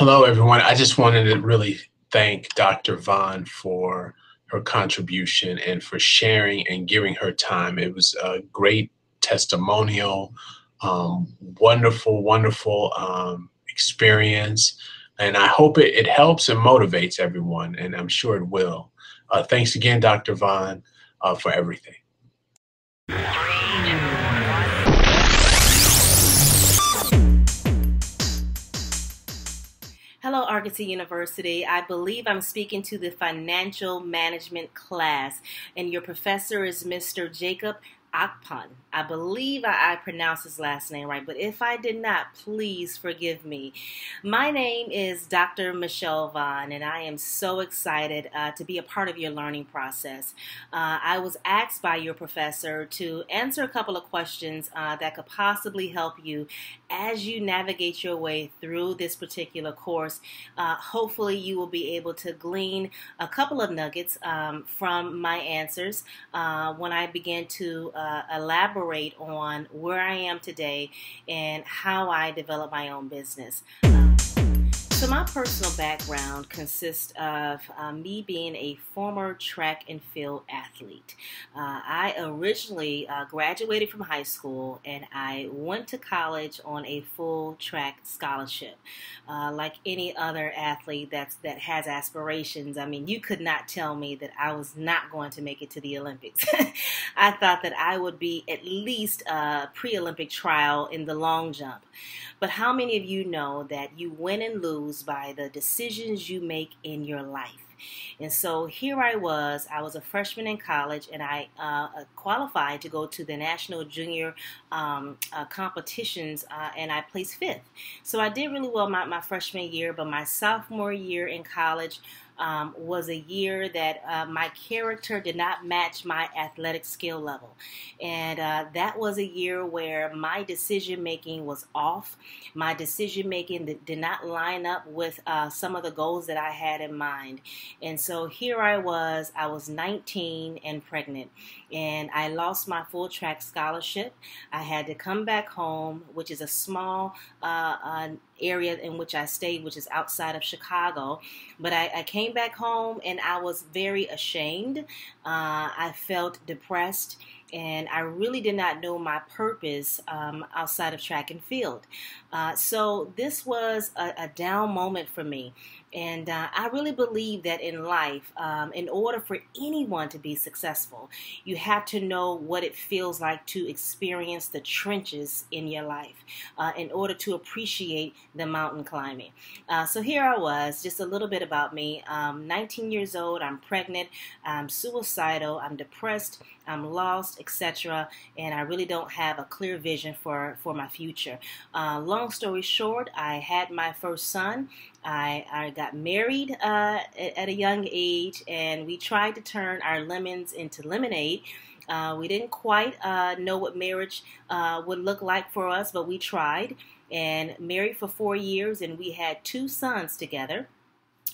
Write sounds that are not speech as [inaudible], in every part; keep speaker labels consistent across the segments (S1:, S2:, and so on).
S1: Hello, everyone. I just wanted to really thank Dr. Vaughn for her contribution and for sharing and giving her time. It was a great testimonial, um, wonderful, wonderful um, experience. And I hope it, it, helps and motivates everyone, and I'm sure it will. Uh, thanks again, Dr. Vaughn, uh, for everything.
S2: Hello, Argosy University. I believe I'm speaking to the financial management class, and your professor is Mr. Jacob Akpan. I believe I, I pronounced his last name right, but if I did not, please forgive me. My name is Dr. Michele Vaughn, and I am so excited uh, to be a part of your learning process. Uh, I was asked by your professor to answer a couple of questions uh, that could possibly help you as you navigate your way through this particular course. Uh, hopefully, you will be able to glean a couple of nuggets um, from my answers uh, when I begin to uh, elaborate on where I am today and how I develop my own business. So, my personal background consists of uh, me being a former track and field athlete. Uh, I originally uh, graduated from high school and I went to college on a full track scholarship. Uh, like any other athlete that's, that has aspirations, I mean, you could not tell me that I was not going to make it to the Olympics. [laughs] I thought that I would be at least a pre Olympic trial in the long jump. But how many of you know that you win and lose by the decisions you make in your life? And so here I was, I was a freshman in college, and I uh, qualified to go to the national junior um, uh, competitions, uh, and I placed fifth. So I did really well my, my freshman year, but my sophomore year in college, um, was a year that uh, my character did not match my athletic skill level. And uh, that was a year where my decision making was off. My decision making did not line up with uh, some of the goals that I had in mind. And so here I was, I was 19 and pregnant, and I lost my full track scholarship. I had to come back home, which is a small uh, uh, area in which I stayed, which is outside of Chicago. But I, I came back home and I was very ashamed. Uh, I felt depressed and I really did not know my purpose um, outside of track and field. Uh, so this was a, a, down moment for me. And uh, I really believe that in life, um, in order for anyone to be successful, you have to know what it feels like to experience the trenches in your life uh, in order to appreciate the mountain climbing. Uh, so here I was, just a little bit about me. I'm 19 years old, I'm pregnant, I'm suicidal, I'm depressed, I'm lost, etc. And I really don't have a clear vision for, for my future. Uh, long story short, I had my first son. I, I got married uh, at, a young age, and we tried to turn our lemons into lemonade. Uh, we didn't quite uh, know what marriage uh, would look like for us, but we tried and married for four years, and we had two sons together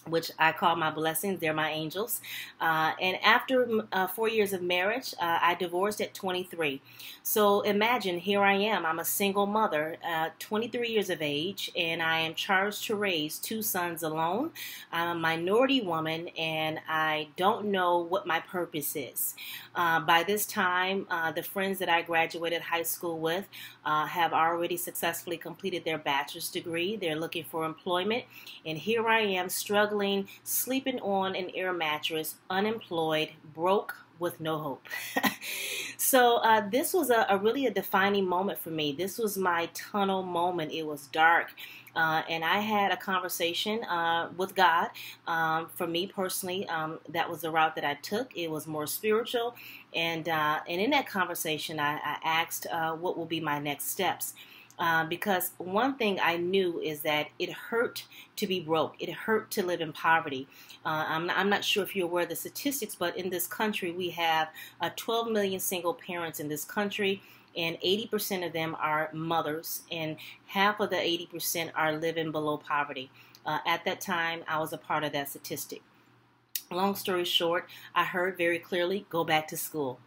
S2: which I call my blessings. They're my angels. Uh, and after uh, four years of marriage, uh, I divorced at 23. So imagine, here I am. I'm a single mother, uh, 23 years of age, and I am charged to raise two sons alone. I'm a minority woman, and I don't know what my purpose is. Uh, by this time, uh, the friends that I graduated high school with have already successfully completed their bachelor's degree. They're looking for employment, and here I am struggling struggling, sleeping on an air mattress, unemployed, broke, with no hope. [laughs] so uh, this was a, a, really a defining moment for me. This was my tunnel moment. It was dark. Uh, and I had a conversation uh, with God. Um, for me personally, um, that was the route that I took. It was more spiritual, and uh, and in that conversation, I, I asked uh, what will be my next steps. Uh, because one thing I knew is that it hurt to be broke. It hurt to live in poverty. Uh, I'm, not, I'm, not, sure if you're aware of the statistics, but in this country, we have uh, 12 million single parents in this country. And 80% of them are mothers, and half of the 80% are living below poverty. Uh, at that time, I was a part of that statistic. Long story short, I heard very clearly go back to school.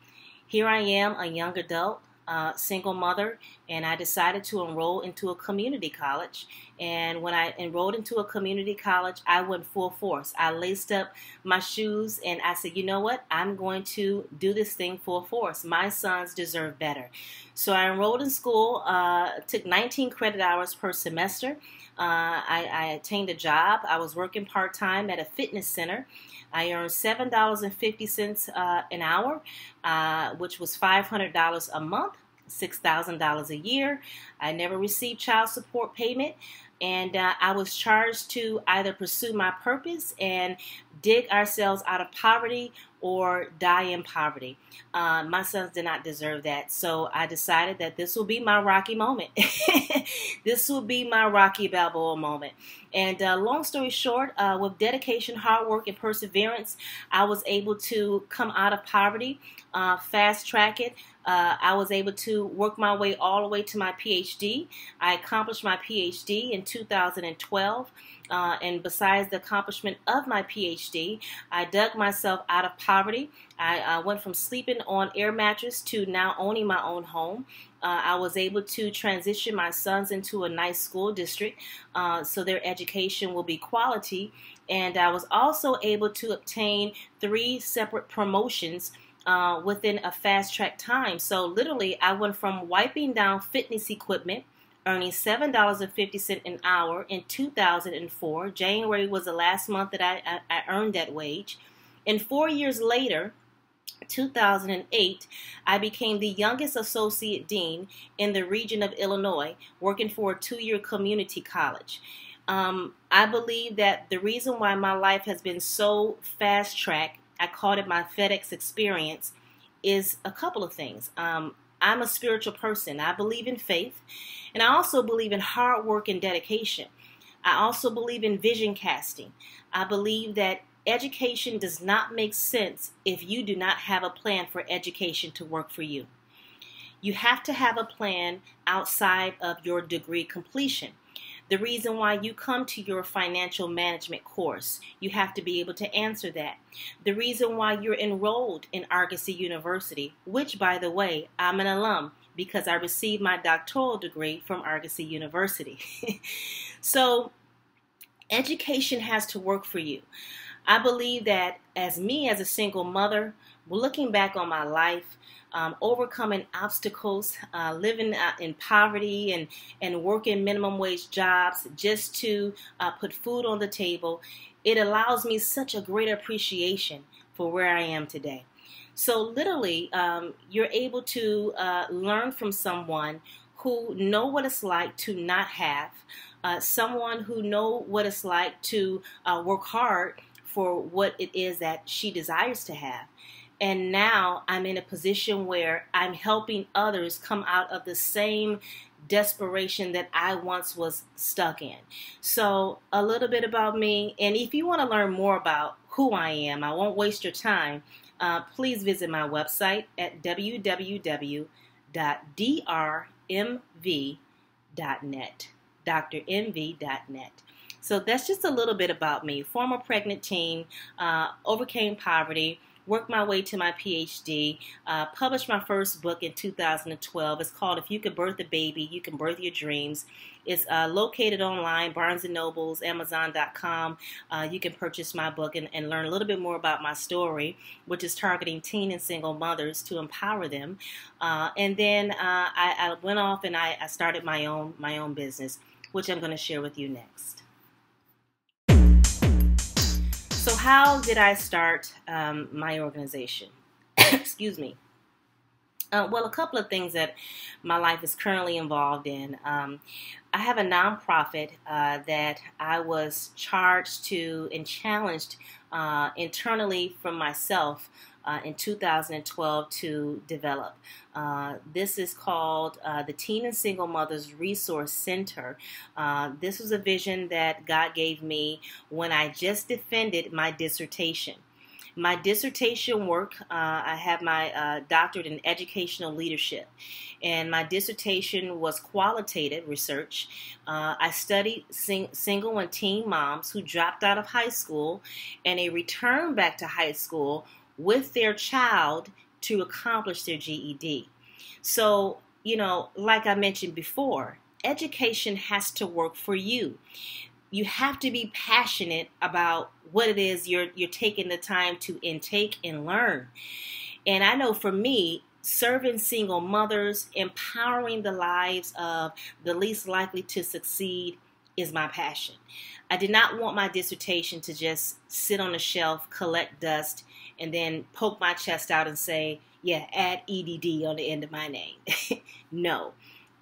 S2: Here I am, a young adult uh, single mother, and I decided to enroll into a community college. And when I enrolled into a community college, I went full force. I laced up my shoes and I said, you know what? I'm going to do this thing full force. My sons deserve better. So I enrolled in school, uh, took 19 credit hours per semester. Uh, I, I attained a job. I was working part time at a fitness center. I earned seven dollars and fifty cents uh, an hour, uh, which was five hundred dollars a month, six thousand dollars a year. I never received child support payment and uh, I was charged to either pursue my purpose and dig ourselves out of poverty or die in poverty. Uh, my sons did not deserve that, so I decided that this will be my Rocky moment. [laughs] this will be my Rocky Balboa moment. And uh, long story short, uh, with dedication, hard work, and perseverance, I was able to come out of poverty, uh, fast track it. Uh, I was able to work my way all the way to my PhD. I accomplished my PhD in 2012. Uh, and besides the accomplishment of my PhD, I dug myself out of poverty. I uh, went from sleeping on air mattress to now owning my own home. Uh, I was able to transition my sons into a nice school district uh, so their education will be quality. And I was also able to obtain three separate promotions uh, within a fast track time. So literally, I went from wiping down fitness equipment, earning seven dollars and fifty cent an hour in 2004. January was the last month that I, I, I earned that wage, and four years later. 2008, I became the youngest associate dean in the region of Illinois, working for a two year community college. Um, I believe that the reason why my life has been so fast tracked I called it my FedEx experience, is a couple of things. Um, I'm a spiritual person. I believe in faith, and I also believe in hard work and dedication. I also believe in vision casting. I believe that education does not make sense if you do not have a plan for education to work for you. You have to have a plan outside of your degree completion the reason why you come to your financial management course. You have to be able to answer that. The reason why you're enrolled in Argosy University, which, by the way, I'm an alum because I received my doctoral degree from Argosy University. [laughs] so, education has to work for you. I believe that as me, as a single mother, looking back on my life, um, overcoming obstacles, uh, living uh, in poverty, and, and working minimum wage jobs just to uh, put food on the table, it allows me such a great appreciation for where I am today. So literally, um, you're able to uh, learn from someone who know what it's like to not have, uh, someone who know what it's like to work hard for what it is that she desires to have. And now I'm in a position where I'm helping others come out of the same desperation that I once was stuck in. So, a little bit about me. And if you want to learn more about who I am, I won't waste your time. Uh, please visit my website at www.drmv.net. drmv.net. So that's just a little bit about me. Former pregnant teen, uh, overcame poverty, worked my way to my PhD, uh, published my first book in 2012. It's called If You Could Birth a Baby, You Can Birth Your Dreams. It's uh, located online, Barnes & Nobles, Amazon.com. Uh, you can purchase my book and, and, learn a little bit more about my story, which is targeting teen and single mothers to empower them. Uh, and then uh, I, I, went off and I, I started my own my own business, which I'm going to share with you next. So, how did I start um, my organization? [coughs] Excuse me. Uh, well, a couple of things that my life is currently involved in. Um, I have a nonprofit uh, that I was charged to and challenged uh, internally from myself uh, in 2012 to develop. Uh, this is called uh, the Teen and Single Mothers Resource Center. Uh, this was a vision that God gave me when I just defended my dissertation. My dissertation work, uh, I have my uh, doctorate in educational leadership, and my dissertation was qualitative research. I studied sing- single and teen moms who dropped out of high school and they returned back to high school with their child to accomplish their GED. So you know, like I mentioned before, education has to work for you. You have to be passionate about what it is you're you're taking the time to intake and learn. And I know for me, serving single mothers, empowering the lives of the least likely to succeed is my passion. I did not want my dissertation to just sit on a shelf, collect dust, and then poke my chest out and say, yeah, add EDD on the end of my name. [laughs] no,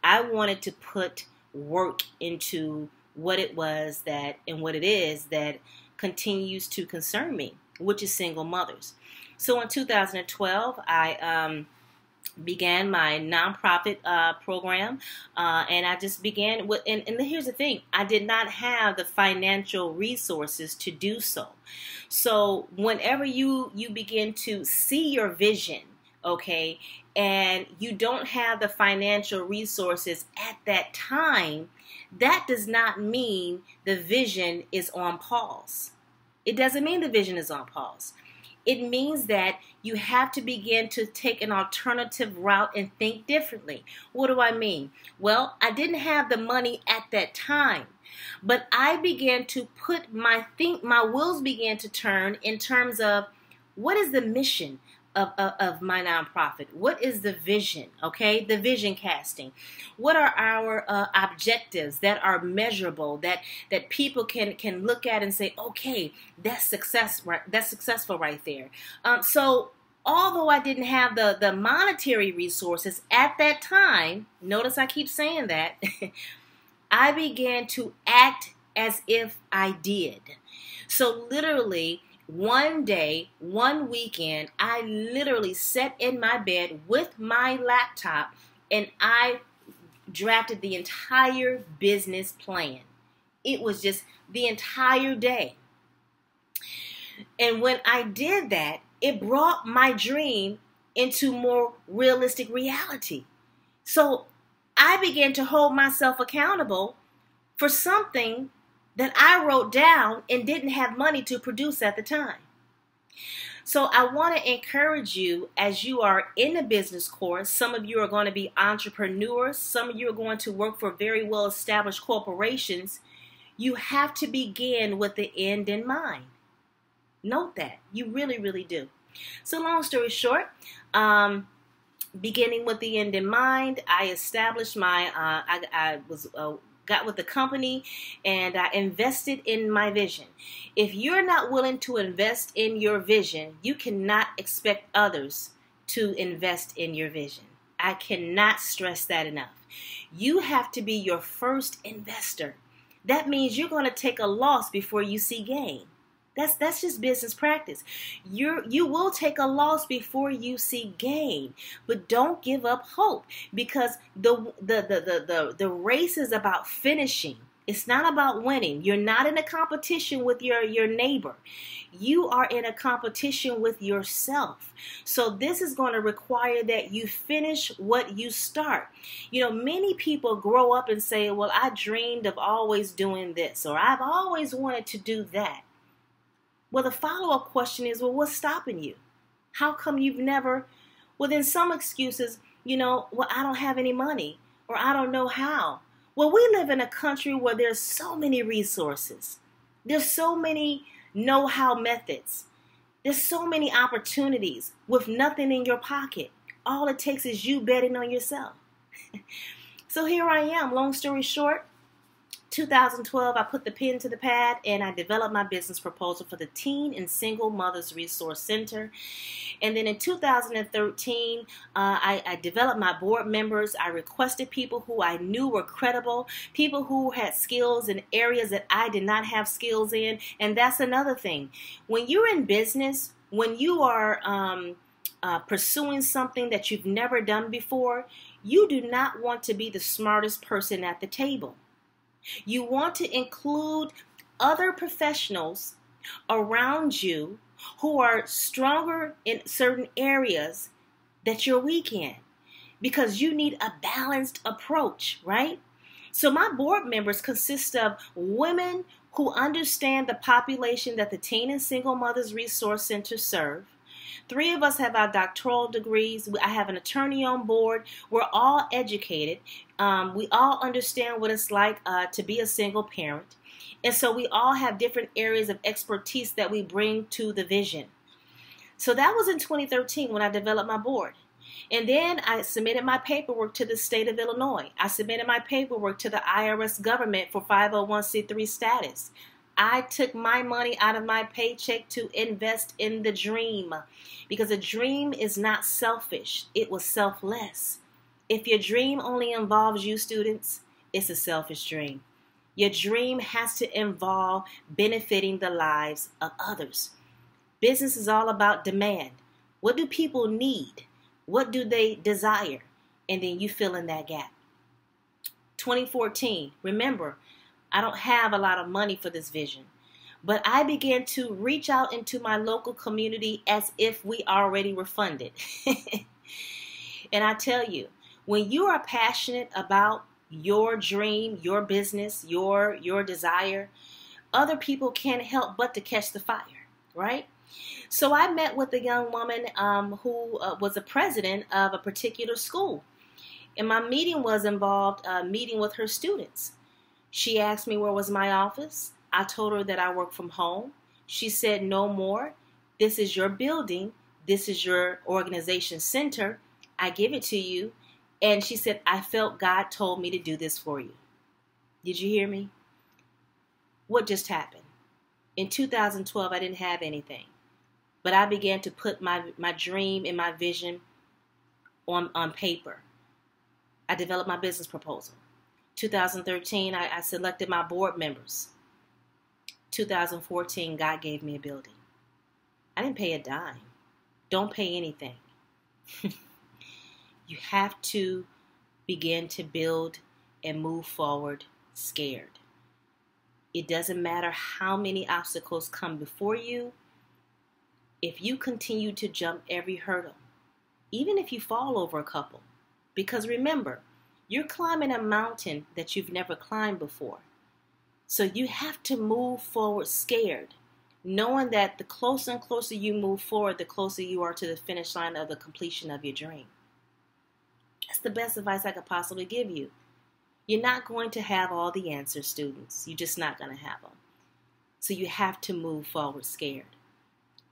S2: I wanted to put work into what it was that and what it is that continues to concern me, which is single mothers. So in 2012, I um, began my nonprofit uh, program, uh, and I just began with. And, and here's the thing: I did not have the financial resources to do so. So whenever you you begin to see your vision, okay, and you don't have the financial resources at that time, that does not mean the vision is on pause. It doesn't mean the vision is on pause. It means that you have to begin to take an alternative route and think differently. What do I mean? Well, I didn't have the money at that time, but I began to put my think my wheels began to turn in terms of what is the mission? Of, of, of, my nonprofit? What is the vision? Okay, the vision casting. What are our uh, objectives that are measurable that that people can can look at and say, okay, that's success. Right, that's successful right there. Um, so although I didn't have the the monetary resources at that time, notice I keep saying that. [laughs] I began to act as if I did. So literally one day, one weekend, I literally sat in my bed with my laptop and I drafted the entire business plan. It was just the entire day. And when I did that, it brought my dream into more realistic reality. So I began to hold myself accountable for something that I wrote down and didn't have money to produce at the time. So I want to encourage you as you are in the business course. Some of you are going to be entrepreneurs, some of you are going to work for very well established corporations. You have to begin with the end in mind. Note that. You really, really do. So, long story short, um, beginning with the end in mind, I established my, uh, I, I was uh, got with the company and I invested in my vision. If you're not willing to invest in your vision, you cannot expect others to invest in your vision. I cannot stress that enough. You have to be your first investor. That means you're going to take a loss before you see gain. That's that's just business practice. You you will take a loss before you see gain, but don't give up hope because the the the the the, the race is about finishing. It's not about winning. You're not in a competition with your, your neighbor. You are in a competition with yourself. So, this is going to require that you finish what you start. You know, many people grow up and say, Well, I dreamed of always doing this, or I've always wanted to do that. Well, the follow up question is, well, what's stopping you? How come you've never? Well, then some excuses, you know, well, I don't have any money or I don't know how. Well, we live in a country where there's so many resources. There's so many know how methods. There's so many opportunities with nothing in your pocket. All it takes is you betting on yourself. [laughs] so here I am, long story short, 2012, I put the pen to the pad and I developed my business proposal for the Teen and Single Mothers Resource Center. And then in 2013, uh, I, I, developed my board members. I requested people who I knew were credible, people who had skills in areas that I did not have skills in. And that's another thing. When you're in business, when you are um, uh, pursuing something that you've never done before, you do not want to be the smartest person at the table. You want to include other professionals around you who are stronger in certain areas that you're weak in because you need a balanced approach, right? So, my board members consist of women who understand the population that the Teen and Single Mothers Resource Center serve. Three of us have our doctoral degrees. I have an attorney on board. We're all educated. Um, we all understand what it's like uh, to be a single parent. And so we all have different areas of expertise that we bring to the vision. So that was in 2013 when I developed my board. And then I submitted my paperwork to the state of Illinois. I submitted my paperwork to the IRS government for 501c3 status. I took my money out of my paycheck to invest in the dream because a dream is not selfish, it was selfless. If your dream only involves you, students, it's a selfish dream. Your dream has to involve benefiting the lives of others. Business is all about demand. What do people need? What do they desire? And then you fill in that gap. 2014, remember, I don't have a lot of money for this vision. But I began to reach out into my local community as if we already were funded. [laughs] and I tell you, when you are passionate about your dream, your business, your your desire, other people can't help but to catch the fire, right? So I met with a young woman um, who uh, was a president of a particular school, and my meeting was involved uh, meeting with her students. She asked me where was my office. I told her that I work from home. She said, No more. This is your building. This is your organization center. I give it to you. And she said, I felt God told me to do this for you. Did you hear me? What just happened? In 2012, I didn't have anything. But I began to put my, my dream and my vision on, on paper. I developed my business proposal. 2013, I, I selected my board members. 2014, God gave me a building. I didn't pay a dime. Don't pay anything. [laughs] you have to begin to build and move forward scared. It doesn't matter how many obstacles come before you. If you continue to jump every hurdle, even if you fall over a couple, because remember, you're climbing a mountain that you've never climbed before. So you have to move forward scared, knowing that the closer and closer you move forward, the closer you are to the finish line of the completion of your dream. That's the best advice I could possibly give you. You're not going to have all the answers, students. You're just not going to have them. So you have to move forward scared.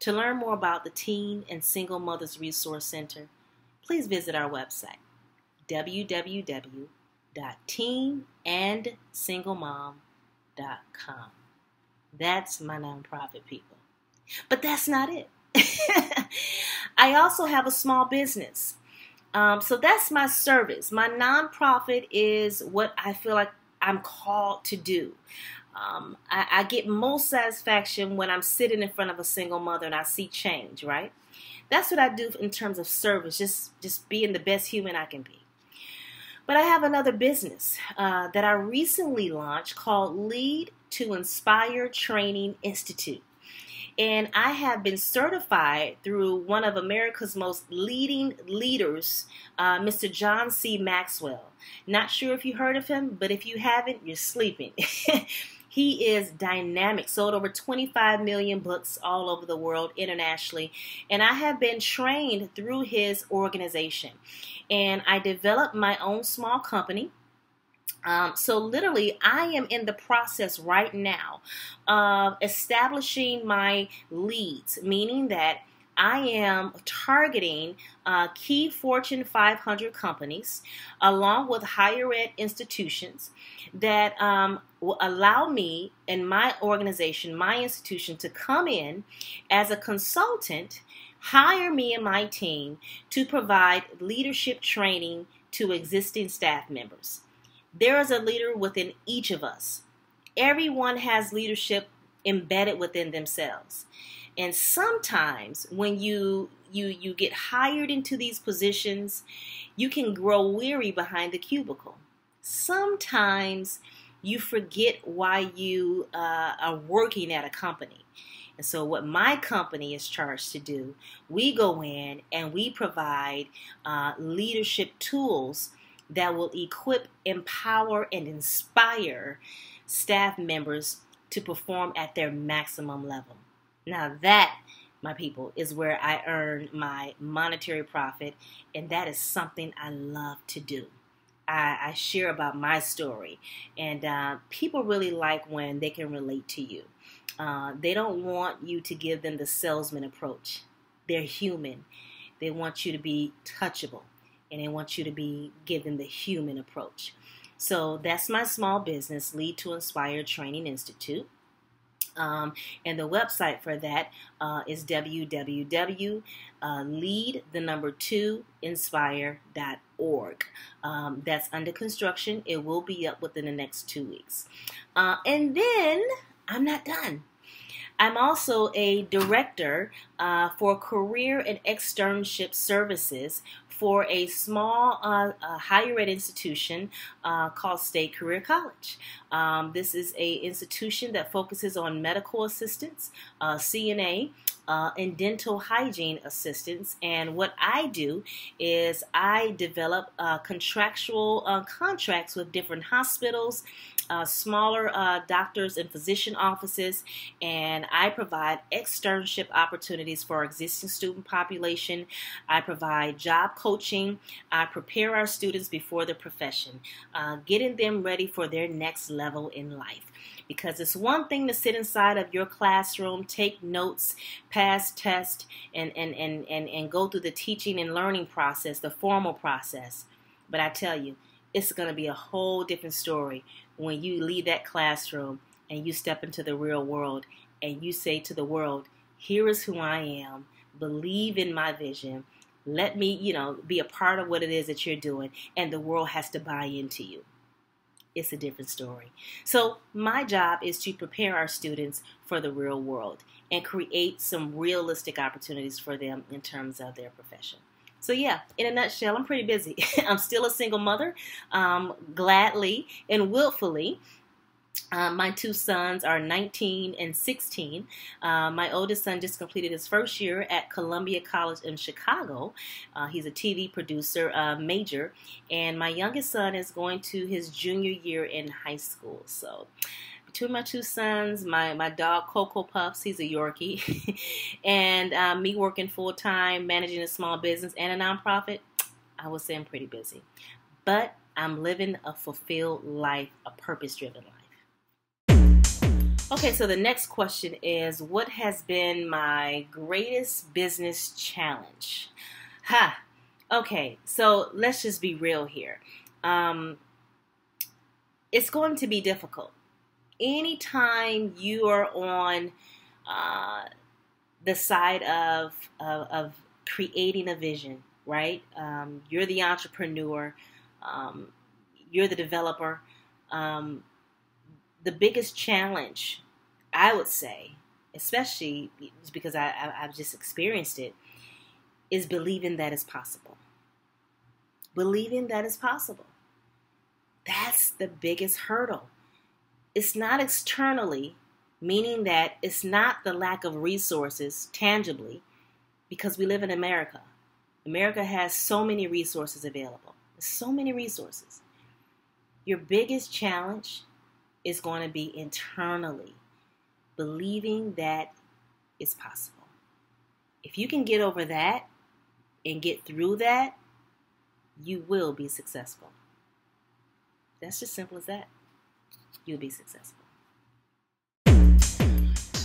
S2: To learn more about the Teen and Single Mothers Resource Center, please visit our website www.teenandsinglemom.com. That's my nonprofit, people. But that's not it. [laughs] I also have a small business. Um, so that's my service. My nonprofit is what I feel like I'm called to do. Um, I, I get most satisfaction when I'm sitting in front of a single mother and I see change, right? That's what I do in terms of service, just just being the best human I can be. But I have another business uh, that I recently launched called Lead to Inspire Training Institute. And I have been certified through one of America's most leading leaders, uh, Mr. John C. Maxwell. Not sure if you heard of him, but if you haven't, you're sleeping. [laughs] He is dynamic, sold over 25 million books all over the world internationally. And I have been trained through his organization. And I developed my own small company. Um, so, literally, I am in the process right now of establishing my leads, meaning that I am targeting uh, key Fortune 500 companies along with higher ed institutions that um, will allow me and my organization, my institution, to come in as a consultant, hire me and my team to provide leadership training to existing staff members. There is a leader within each of us. Everyone has leadership embedded within themselves. And sometimes when you you you get hired into these positions, you can grow weary behind the cubicle. Sometimes you forget why you uh, are working at a company. And so, what my company is charged to do, we go in and we provide uh, leadership tools that will equip, empower, and inspire staff members to perform at their maximum level. Now, that, my people, is where I earn my monetary profit, and that is something I love to do. I, I share about my story, and uh, people really like when they can relate to you. Uh, they don't want you to give them the salesman approach. They're human. They want you to be touchable, and they want you to be given the human approach. So that's my small business, Lead to Inspire Training Institute. Um, and the website for that uh, is www.lead the number two inspire.org. Um, that's under construction. It will be up within the next two weeks. Uh, and then I'm not done. I'm also a director uh, for career and externship services for a small uh, higher ed institution uh, called State Career College. Um, this is a institution that focuses on medical assistance, uh, CNA, uh, and dental hygiene assistance. And what I do is I develop uh, contractual uh, contracts with different hospitals, uh, smaller uh, doctors and physician offices, and I provide externship opportunities for existing student population. I provide job coaching. I prepare our students before the profession, uh, getting them ready for their next level in life because it's one thing to sit inside of your classroom, take notes, pass tests, and, and, and, and, and go through the teaching and learning process, the formal process. But I tell you, it's going to be a whole different story when you leave that classroom and you step into the real world and you say to the world, here is who I am, believe in my vision, let me, you know, be a part of what it is that you're doing, and the world has to buy into you it's a different story. So, my job is to prepare our students for the real world and create some realistic opportunities for them in terms of their profession. So, yeah, in a nutshell, I'm pretty busy. [laughs] I'm still a single mother, um, gladly and willfully. Uh, my two sons are 19 and 16. Uh, my oldest son just completed his first year at Columbia College in Chicago. Uh, he's a TV producer uh, major. And my youngest son is going to his junior year in high school. So, between my two sons, my, my dog Coco Puffs, he's a Yorkie, [laughs] and uh, me working full time, managing a small business and a nonprofit, I would say I'm pretty busy. But I'm living a fulfilled life, a purpose driven life. Okay, so the next question is What has been my greatest business challenge? Ha! Okay, so let's just be real here. Um, it's going to be difficult. Anytime you are on uh, the side of, of, of, creating a vision, right? Um, you're the entrepreneur, um, you're the developer. Um, the biggest challenge, I would say, especially because I, I, I've just experienced it, is believing that it's possible. Believing that it's possible. That's the biggest hurdle. It's not externally, meaning that it's not the lack of resources tangibly, because we live in America. America has so many resources available. So many resources. Your biggest challenge is going to be internally believing that it's possible. If you can get over that and get through that, you will be successful. That's just simple as that. You'll be successful.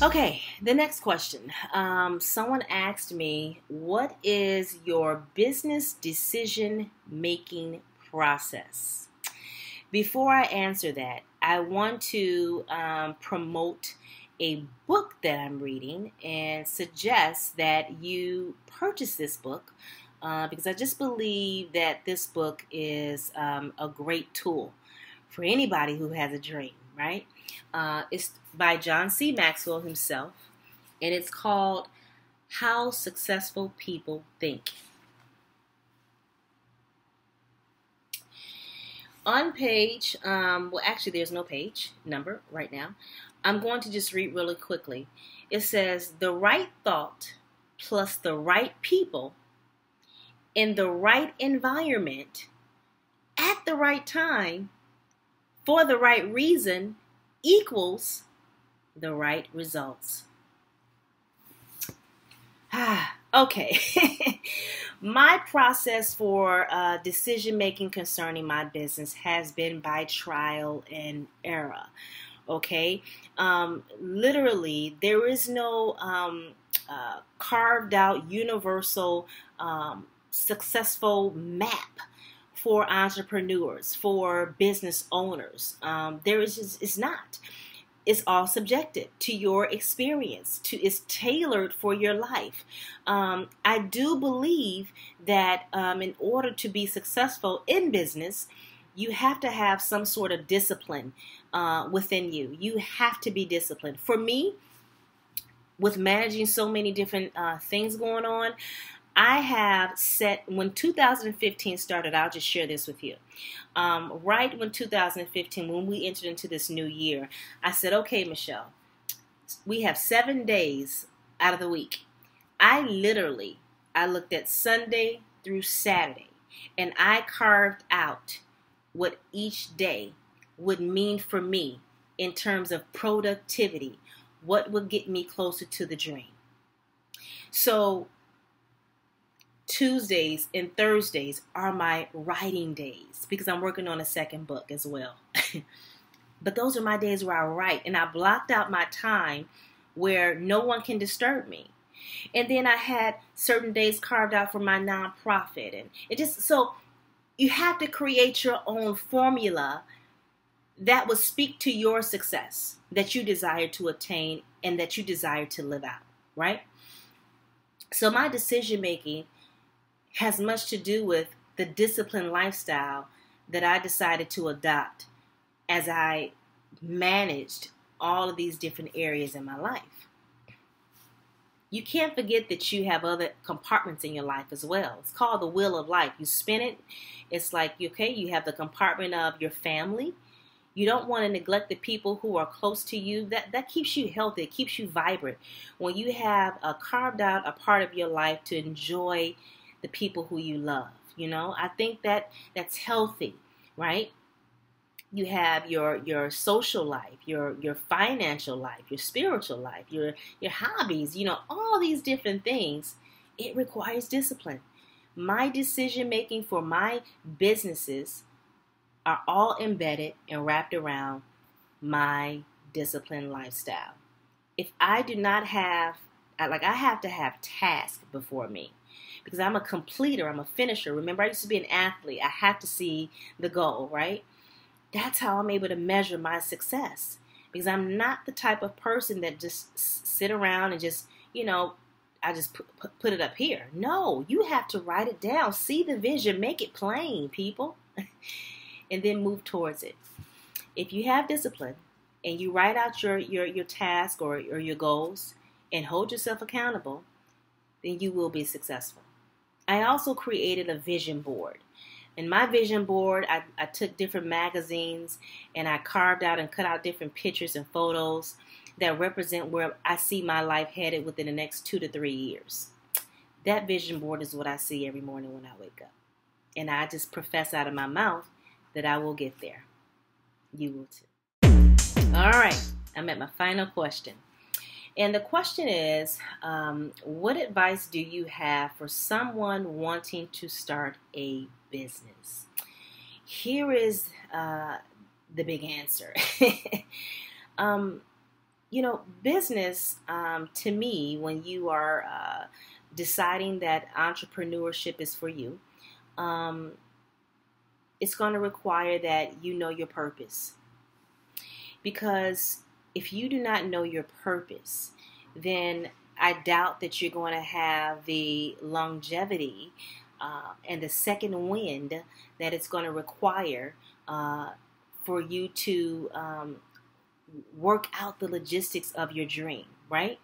S2: Okay, the next question. Um, someone asked me, What is your business decision making process? Before I answer that, I want to um, promote a book that I'm reading and suggest that you purchase this book uh, because I just believe that this book is um, a great tool for anybody who has a dream, right? Uh, it's by John C. Maxwell himself, and it's called How Successful People Think. on page, um, well, actually, there's no page number right now. I'm going to just read really quickly. It says, The right thought plus the right people in the right environment at the right time for the right reason equals the right results. [sighs] okay. [laughs] my process for uh, decision making concerning my business has been by trial and error. Okay, um, literally, there is no um, uh, carved out universal um, successful map for entrepreneurs, for business owners. Um, there is just, it's not. It's all subjective to your experience. To it's tailored for your life. Um, I do believe that um, in order to be successful in business, you have to have some sort of discipline uh, within you. You have to be disciplined. For me, with managing so many different uh, things going on, I have set when 2015 started. I'll just share this with you. Um, right when 2015, when we entered into this new year, I said, "Okay, Michele, we have seven days out of the week." I literally, I looked at Sunday through Saturday, and I carved out what each day would mean for me in terms of productivity, what would get me closer to the dream. So Tuesdays and Thursdays are my writing days because I'm working on a second book as well. [laughs] but those are my days where I write, and I blocked out my time where no one can disturb me. And then I had certain days carved out for my nonprofit, and it just so you have to create your own formula that will speak to your success that you desire to attain and that you desire to live out, right? So my decision making has much to do with the disciplined lifestyle that I decided to adopt as I managed all of these different areas in my life. You can't forget that you have other compartments in your life as well. It's called the wheel of life. You spin it, it's like, okay, you have the compartment of your family, you don't want to neglect the people who are close to you. That that keeps you healthy. It keeps you vibrant. When you have a carved out a part of your life to enjoy the people who you love, you know, I think that that's healthy, right? You have your your social life, your your financial life, your spiritual life, your your hobbies, you know, all these different things. It requires discipline. My decision making for my businesses are all embedded and wrapped around my disciplined lifestyle. If I do not have, like, I have to have tasks before me because I'm a completer, I'm a finisher. Remember, I used to be an athlete, I have to see the goal, right? That's how I'm able to measure my success because I'm not the type of person that just sit around and just, you know, I just put, put, put it up here. No, you have to write it down, see the vision, make it plain, people. [laughs] and then move towards it. If you have discipline and you write out your, your, your task or, or your goals and hold yourself accountable, then you will be successful. I also created a vision board. In my vision board, I, I took different magazines and I carved out and cut out different pictures and photos that represent where I see my life headed within the next two to three years. That vision board is what I see every morning when I wake up. And I just profess out of my mouth that I will get there. You will too. All right, I'm at my final question. And the question is um, What advice do you have for someone wanting to start a business? Here is uh, the big answer. [laughs] um, you know, business um, to me, when you are uh, deciding that entrepreneurship is for you, um, it's going to require that you know your purpose. Because if you do not know your purpose, then I doubt that you're going to have the longevity uh, and the second wind that it's going to require uh, for you to um, work out the logistics of your dream, right?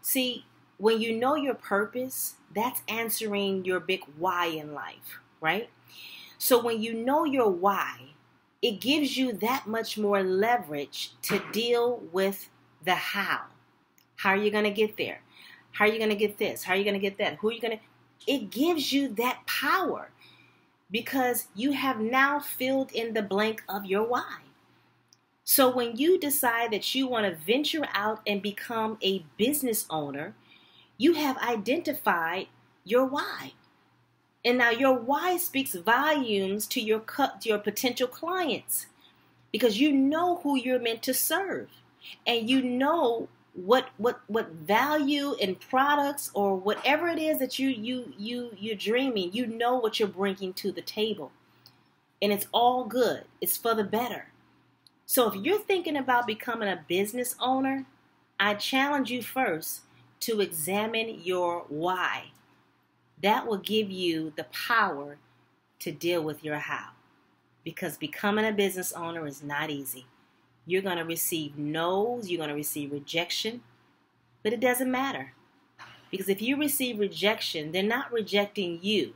S2: See, when you know your purpose, that's answering your big why in life, right? So when you know your why, it gives you that much more leverage to deal with the how. How are you going to get there? How are you going to get this? How are you going to get that? Who are you going to? It gives you that power because you have now filled in the blank of your why. So when you decide that you want to venture out and become a business owner, you have identified your why. And now your why speaks volumes to your to your potential clients. Because you know who you're meant to serve. And you know what what what value in products or whatever it is that you you you you're dreaming you know what you're bringing to the table. And it's all good. It's for the better. So if you're thinking about becoming a business owner i challenge you first to examine your why that will give you the power to deal with your how because becoming a business owner is not easy you're going to receive no's, you're going to receive rejection, but it doesn't matter. Because if you receive rejection, they're not rejecting you,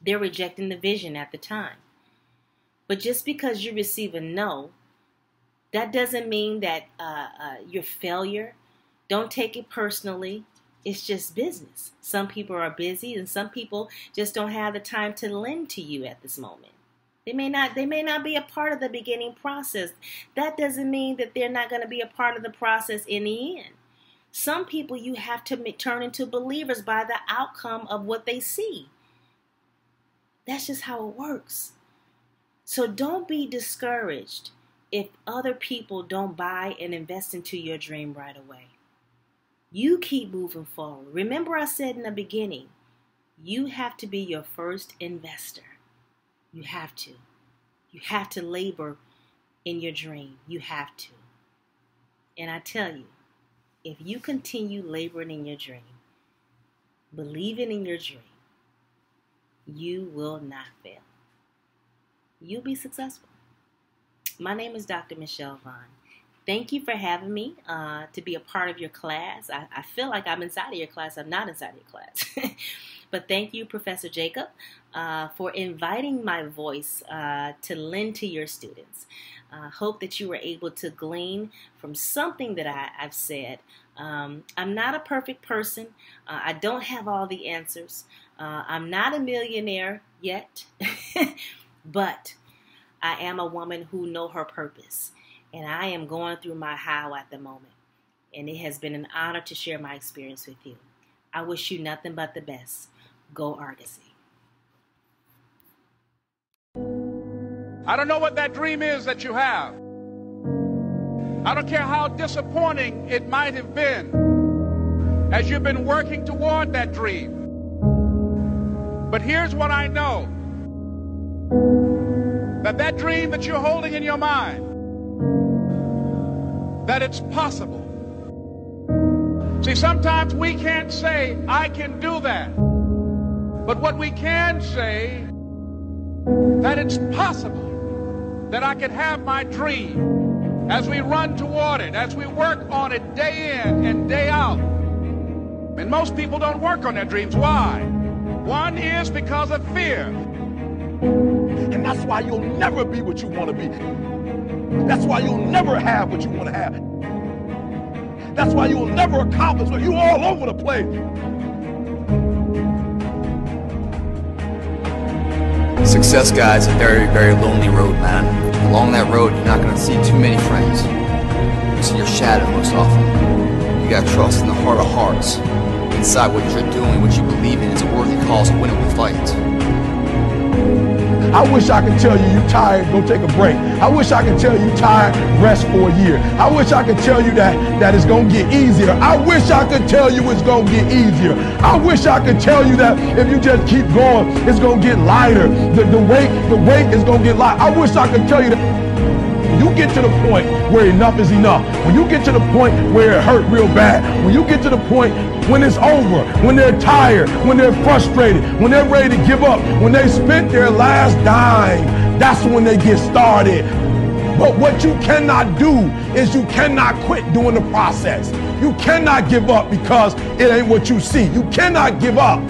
S2: they're rejecting the vision at the time. But just because you receive a no, that doesn't mean that uh, uh, you're failure. Don't take it personally. It's just business. Some people are busy, and some people just don't have the time to lend to you at this moment. They may not they may not be a part of the beginning process. That doesn't mean that they're not going to be a part of the process in the end. Some people you have to turn into believers by the outcome of what they see. That's just how it works. So don't be discouraged if other people don't buy and invest into your dream right away. You keep moving forward. Remember, I said in the beginning, you have to be your first investor. You have to. You have to labor in your dream. You have to. And I tell you, if you continue laboring in your dream, believing in your dream, you will not fail. You'll be successful. My name is Dr. Michele Vaughn. Thank you for having me uh, to be a part of your class. I, I feel like I'm inside of your class. I'm not inside of your class. [laughs] But thank you, Professor Jacob, uh, for inviting my voice uh, to lend to your students. Uh, hope that you were able to glean from something that I, have said. Um, I'm not a perfect person. Uh, I don't have all the answers. Uh, I'm not a millionaire yet, [laughs] but I am a woman who know her purpose, and I am going through my how at the moment. And it has been an honor to share my experience with you. I wish you nothing but the best. Go Argosy.
S3: I don't know what that dream is that you have. I don't care how disappointing it might have been as you've been working toward that dream. But here's what I know that that dream that you're holding in your mind that it's possible. See, sometimes we can't say, I can do that. But what we can say that it's possible that I can have my dream as we run toward it, as we work on it day in and day out. And most people don't work on their dreams. Why? One is because of fear.
S4: And that's why you'll never be what you want to be. That's why you'll never have what you want to have. That's why you'll never accomplish what you're all over the place.
S5: Success, guys, a very, very lonely road, man. Along that road, you're not going to see too many friends. You see your shadow most often. You got trust in the heart of hearts. Inside what you're doing, what you believe in, is a worthy cause, a winnable fight.
S4: I wish I could tell you you tired, go take a break. I wish I could tell you tired, rest for a year. I wish I could tell you that, that it's gonna get easier. I wish I could tell you it's gonna get easier. I wish I could tell you that if you just keep going, it's gonna get lighter. The, the weight, the weight is gonna get light. I wish I could tell you that you get to the point where enough is enough, when you get to the point where it hurt real bad, when you get to the point when it's over, when they're tired, when they're frustrated, when they're ready to give up, when they spent their last dime, that's when they get started. But what you cannot do is you cannot quit doing the process. You cannot give up because it ain't what you see. You cannot give up.